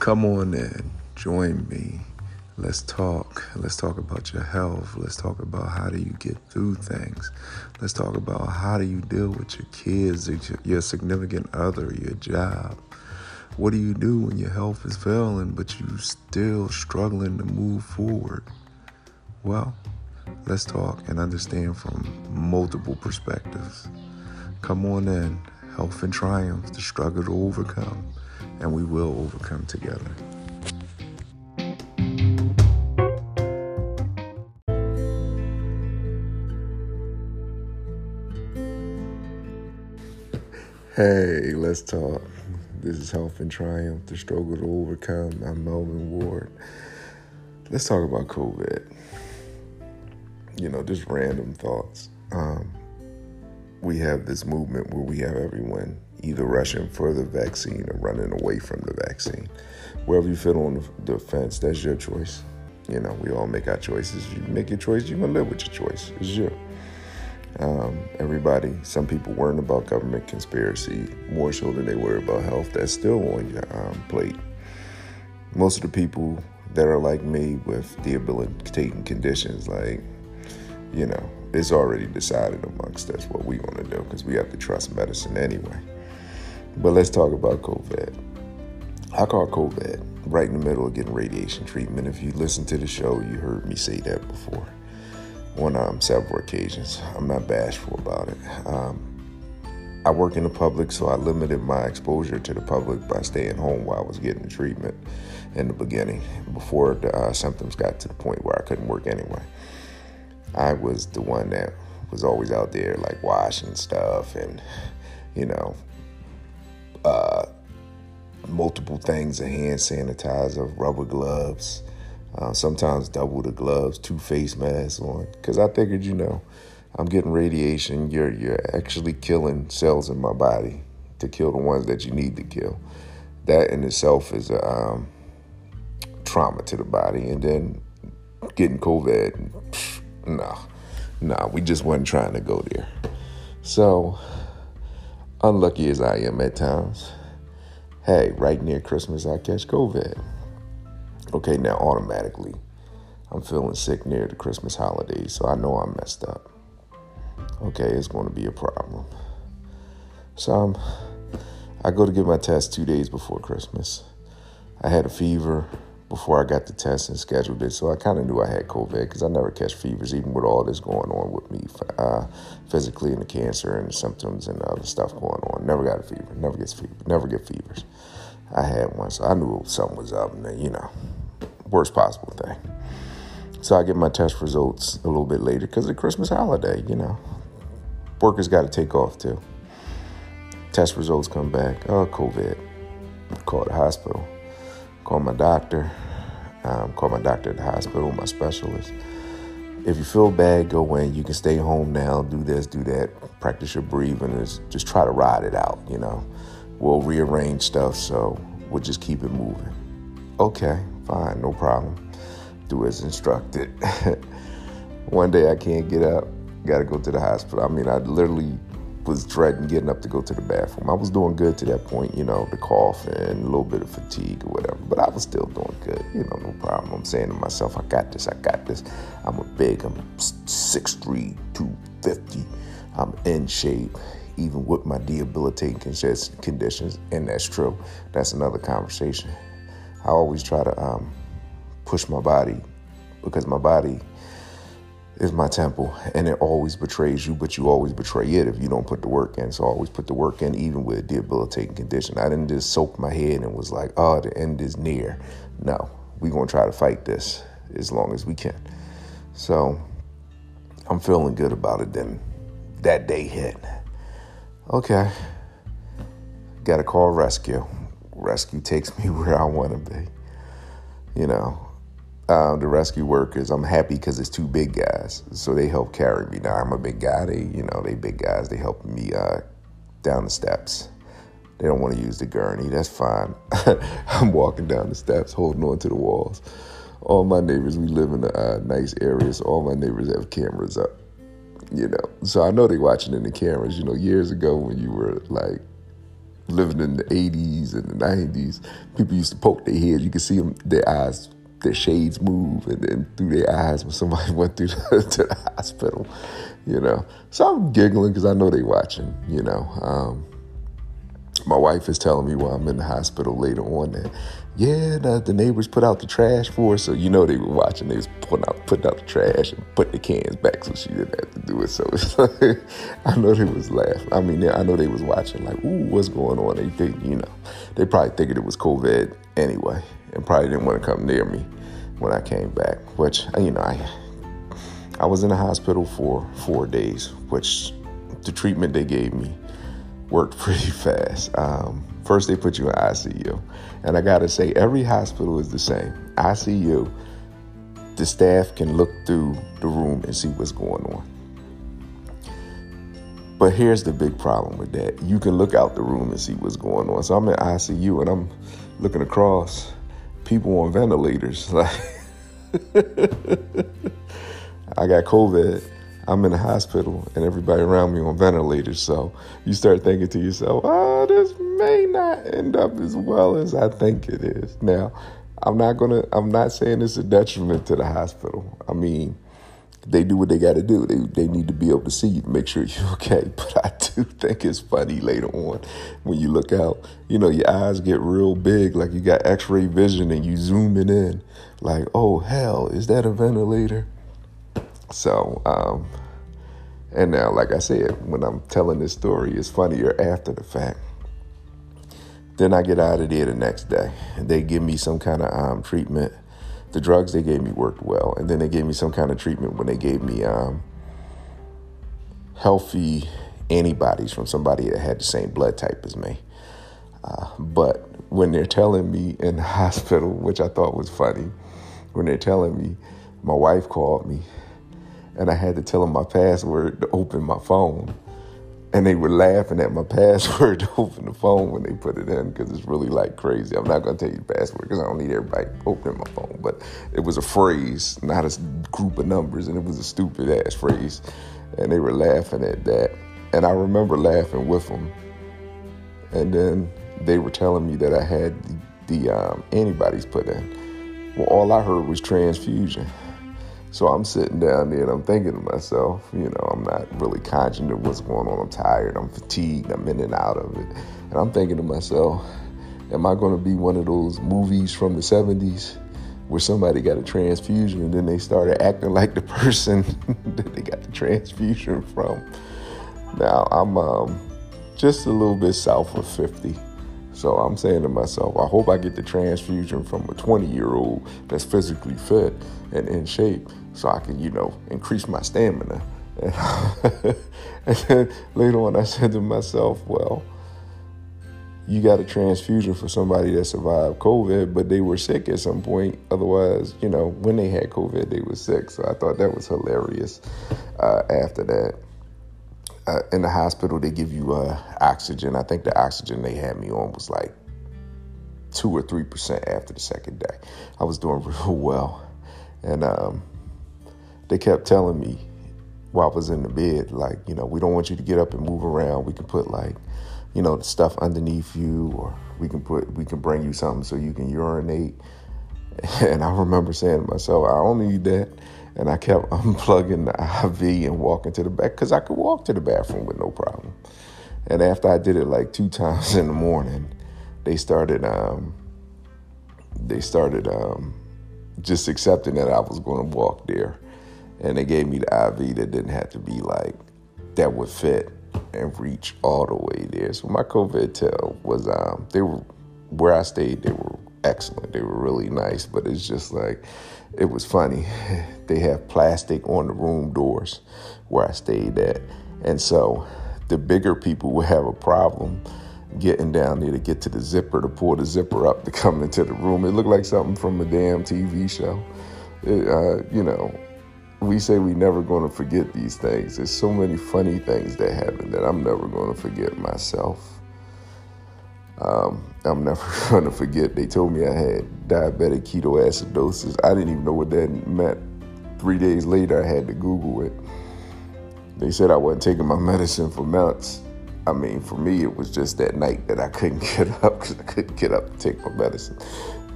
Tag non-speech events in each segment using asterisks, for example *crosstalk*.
Come on in, join me. Let's talk. Let's talk about your health. Let's talk about how do you get through things. Let's talk about how do you deal with your kids, your significant other, your job. What do you do when your health is failing but you still struggling to move forward? Well, let's talk and understand from multiple perspectives. Come on in, health and triumph, the struggle to overcome, and we will overcome together. Hey, let's talk. This is Health and Triumph, the struggle to overcome. I'm Melvin Ward. Let's talk about COVID. You know, just random thoughts. Um, we have this movement where we have everyone either rushing for the vaccine or running away from the vaccine. Wherever you fit on the fence, that's your choice. You know, we all make our choices. You make your choice, you're gonna live with your choice. It's you. Um, everybody, some people worrying about government conspiracy more so than they worry about health. That's still on your um, plate. Most of the people that are like me with debilitating conditions, like, you know, it's already decided amongst us what we want to do because we have to trust medicine anyway. But let's talk about COVID. I call COVID right in the middle of getting radiation treatment. If you listen to the show, you heard me say that before on um, several occasions. I'm not bashful about it. Um, I work in the public, so I limited my exposure to the public by staying home while I was getting the treatment in the beginning, before the uh, symptoms got to the point where I couldn't work anyway. I was the one that was always out there, like washing stuff and, you know, uh, multiple things of hand sanitizer, rubber gloves, uh, sometimes double the gloves, two face masks on, because I figured, you know, I'm getting radiation. You're you're actually killing cells in my body to kill the ones that you need to kill. That in itself is a um, trauma to the body, and then getting COVID. No, nah, nah, we just wasn't trying to go there. So, unlucky as I am at times, hey, right near Christmas I catch COVID. Okay, now automatically, I'm feeling sick near the Christmas holidays, so I know I'm messed up. Okay, it's going to be a problem. So I'm, I go to get my test two days before Christmas. I had a fever before I got the test and scheduled it, so I kind of knew I had COVID because I never catch fevers, even with all this going on with me uh, physically and the cancer and the symptoms and other stuff going on. Never got a fever, never gets fever, never get fevers. I had one, so I knew something was up, and then, you know, worst possible thing. So I get my test results a little bit later because of the Christmas holiday, you know. Workers got to take off too. Test results come back. Oh, COVID. Call the hospital. Call my doctor. Um, call my doctor at the hospital, my specialist. If you feel bad, go in. You can stay home now. Do this, do that. Practice your breathing. Just try to ride it out, you know. We'll rearrange stuff so we'll just keep it moving. Okay, Fine, no problem. Do as instructed. *laughs* One day I can't get up, got to go to the hospital. I mean, I literally was dreading getting up to go to the bathroom. I was doing good to that point, you know, the cough and a little bit of fatigue or whatever, but I was still doing good, you know, no problem. I'm saying to myself, I got this, I got this. I'm a big, I'm 6'3, 250. I'm in shape, even with my debilitating conditions, and that's true. That's another conversation. I always try to um, push my body because my body is my temple and it always betrays you, but you always betray it if you don't put the work in. So I always put the work in, even with a debilitating condition. I didn't just soak my head and was like, oh, the end is near. No, we're going to try to fight this as long as we can. So I'm feeling good about it. Then that day hit. Okay, got to call rescue rescue takes *laughs* me where I want to be. You know, uh, the rescue workers, I'm happy because it's two big guys, so they help carry me. Now I'm a big guy. They, you know, they big guys. They help me uh, down the steps. They don't want to use the gurney. That's fine. *laughs* I'm walking down the steps, holding on to the walls. All my neighbors, we live in a uh, nice area, so all my neighbors have cameras up. You know, so I know they're watching in the cameras. You know, years ago when you were like living in the 80s and the 90s, people used to poke their heads. You could see them, their eyes, their shades move, and then through their eyes when somebody *laughs* went through the, to the hospital, you know. So I'm giggling because I know they watching, you know. Um, my wife is telling me while I'm in the hospital later on that, yeah, the, the, neighbors put out the trash for us. So, you know, they were watching. They was putting out, putting out the trash and put the cans back so she didn't have to do it. So *laughs* I know they was laughing. I mean, I know they was watching like, ooh, what's going on? They think, you know, they probably thinking it was COVID anyway and probably didn't want to come near me when I came back, which, you know, I, I was in the hospital for four days, which the treatment they gave me worked *laughs* pretty fast. Um, first, they put you in ICU. And I gotta say, every hospital is the same. ICU, the staff can look through the room and see what's going on. But here's the big problem with that. You can look out the room and see what's going on. So I'm in ICU and I'm looking across people on ventilators. *laughs* Like I got COVID I'm in the hospital and everybody around me on ventilators. So you start thinking to yourself, oh, this may not end up as well as I think it is. Now, I'm not gonna I'm not saying it's a detriment to the hospital. I mean, they do what they gotta do. They they need to be able to see you to make sure you're *laughs* okay. But I do think it's funny later on when you look out, you know, your eyes get real big, like you got x-ray vision and you zooming in, like, oh hell, is that a ventilator? So, um, and now, like I said, when I'm telling this story, it's funnier after the fact. Then I get out of there the next day, they give me some kind of um, treatment. The drugs they gave me worked well, and then they gave me some kind of treatment when they gave me um, healthy antibodies from somebody that had the same blood type as me. Uh, but when they're telling me in the *laughs* hospital, which I thought was funny, when they're telling me, my wife called me and I had to tell them my password to open my phone. And they were laughing at my *laughs* password to open the phone when they put it in because it's really like crazy. I'm not to tell you the password because I don't need everybody opening my phone. But it was a phrase, not a group of numbers, and it was a stupid ass phrase. And they were laughing at that. And I remember laughing with them. And then they were telling me that I had the, the um, antibodies put in. Well, all I heard was transfusion. So I'm sitting down there and I'm thinking to myself, you know, I'm not really conscious of what's going on. I'm tired, I'm fatigued, I'm in and out of it. And I'm thinking to myself, am I going to be one of those movies from the 70s where somebody got a transfusion and then they started acting like the person *laughs* that they got the transfusion from? Now, I'm um, just a little bit south of 50. So I'm saying to myself, I hope I get the transfusion from a 20 year old that's physically fit and in shape so I can, you know, increase my stamina. And, *laughs* and then later on, I said to myself, well, you got a transfusion for somebody that survived COVID, but they were sick at some point. Otherwise, you know, when they had COVID, they were sick. So I thought that was hilarious. Uh, after that, uh, in the hospital, they give you uh, oxygen. I think the oxygen they had me on was like two or three percent after the second day. I was doing *laughs* real well, and um, they kept telling me while I was in the bed, like, you know, we don't want you to get up and move around. We can put like, you know, the stuff underneath you, or we can put, we can bring you something so you can urinate. *laughs* And I remember saying to myself, I don't need that. And I kept *laughs* unplugging the IV and walking to the back because I could walk to the bathroom with no problem. And after I did it like two *laughs* times in the morning, they started, um, they started um, just accepting that I was going to walk there and they gave me the IV that didn't have to be like that would fit and reach all the way there. So my COVID tale was um they were where I stayed, they were excellent. They were really nice, but it's just like it was funny. *laughs* They have plastic on the room doors where I stayed at. And so the bigger people would have a problem getting down there to get to the zipper to pull the zipper up to come into the room. It looked like something from a damn TV show. It, uh, you know, we say we never going to forget these things. There's so many funny things that happen that I'm never going to forget myself. Um, I'm *laughs* never going to forget. They told me I had diabetic ketoacidosis. I didn't even know what that meant. Three days later, I had to Google it. They said I wasn't taking my medicine for months, I mean, for me, it was just that night that I couldn't *laughs* get up because I couldn't get up to take my medicine.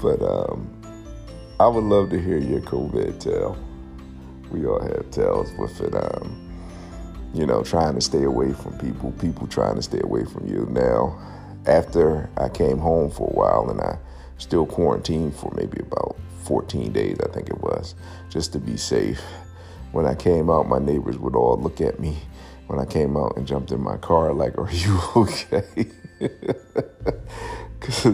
But um, I would love to hear your COVID tell. We all have tells with it. Um, you know, trying to stay away from people, people trying to stay away from you. Now, after I came home for a while and I still quarantined for maybe about 14 days, I think it was, just to be safe. When I came out, my neighbors would all look at me when I came out and jumped in my car, like, Are you *laughs* okay? *laughs* Because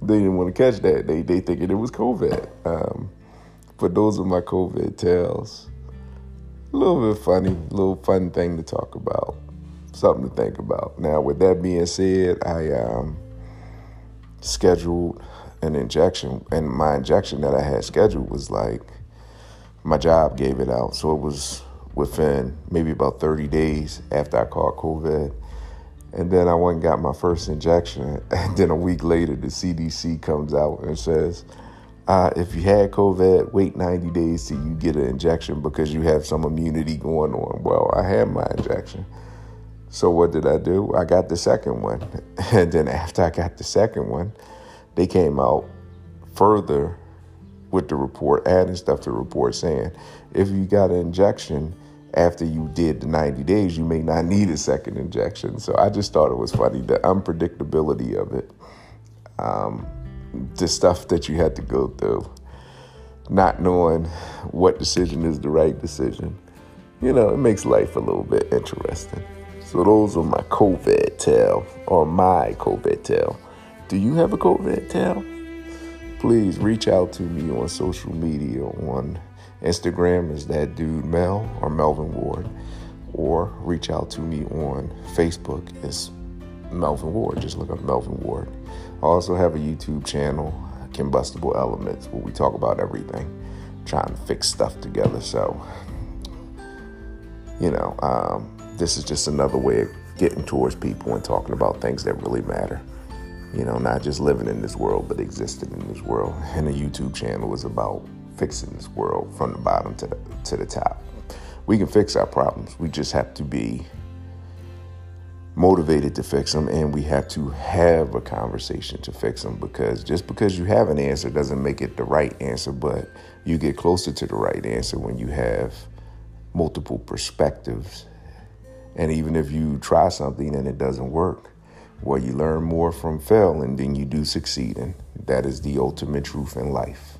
they didn't want to catch that. They, they thinking it was COVID. Um, but those are my COVID tales. Little bit funny, little fun thing to talk about, something to think about. Now, with that being said, I um, scheduled an injection, and my injection that I had scheduled was like my job gave it out, so it was within maybe about 30 days after I caught COVID. And then I went and got my first injection. *laughs* And then a week later, the CDC comes out and says, uh, if you had COVID, wait 90 days till you get an injection because you have some immunity going on. Well, I had my injection. So what did I do? I got the second one. *laughs* And then after I got the second one, they came out further with the report, adding stuff to the report saying if you got an injection after you did the 90 days, you may not need a second injection. So I just thought it was funny the unpredictability of it, um, the stuff that you had to go through, not knowing what decision is the right decision. You know, it makes life a little bit interesting. So those are my COVID tale or my COVID tale. Do you have a COVID tale? Please reach out to me on social media on Instagram is that dude Mel or Melvin Ward, or reach out to me on Facebook. is Melvin Ward. Just look up Melvin Ward. I also have a YouTube channel, Combustible Elements, where we talk about everything, trying to fix stuff together. So, you know, um, this is just another way of getting towards people and talking about things that really matter. You know, not just living in this world, but existing in this world. *laughs* And the YouTube channel is about fixing this world from the bottom to the, to the top. We can fix our problems. We just have to be motivated to fix them and we have to have a conversation to fix them because just because you have an answer doesn't make it the right answer, but you get closer to the right answer when you have multiple perspectives. And even if you try something and it doesn't work, well, you learn more from failing than you do succeeding. That is the ultimate truth in life.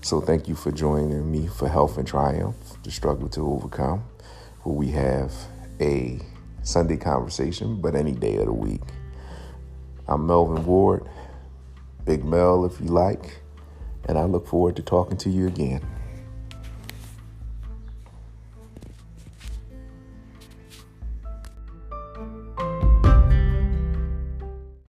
So thank you for joining me for Health and Triumph, the struggle to overcome, where we have a Sunday conversation, but any day of the week. I'm Melvin Ward, Big Mel if you like, and I look forward to talking to you again.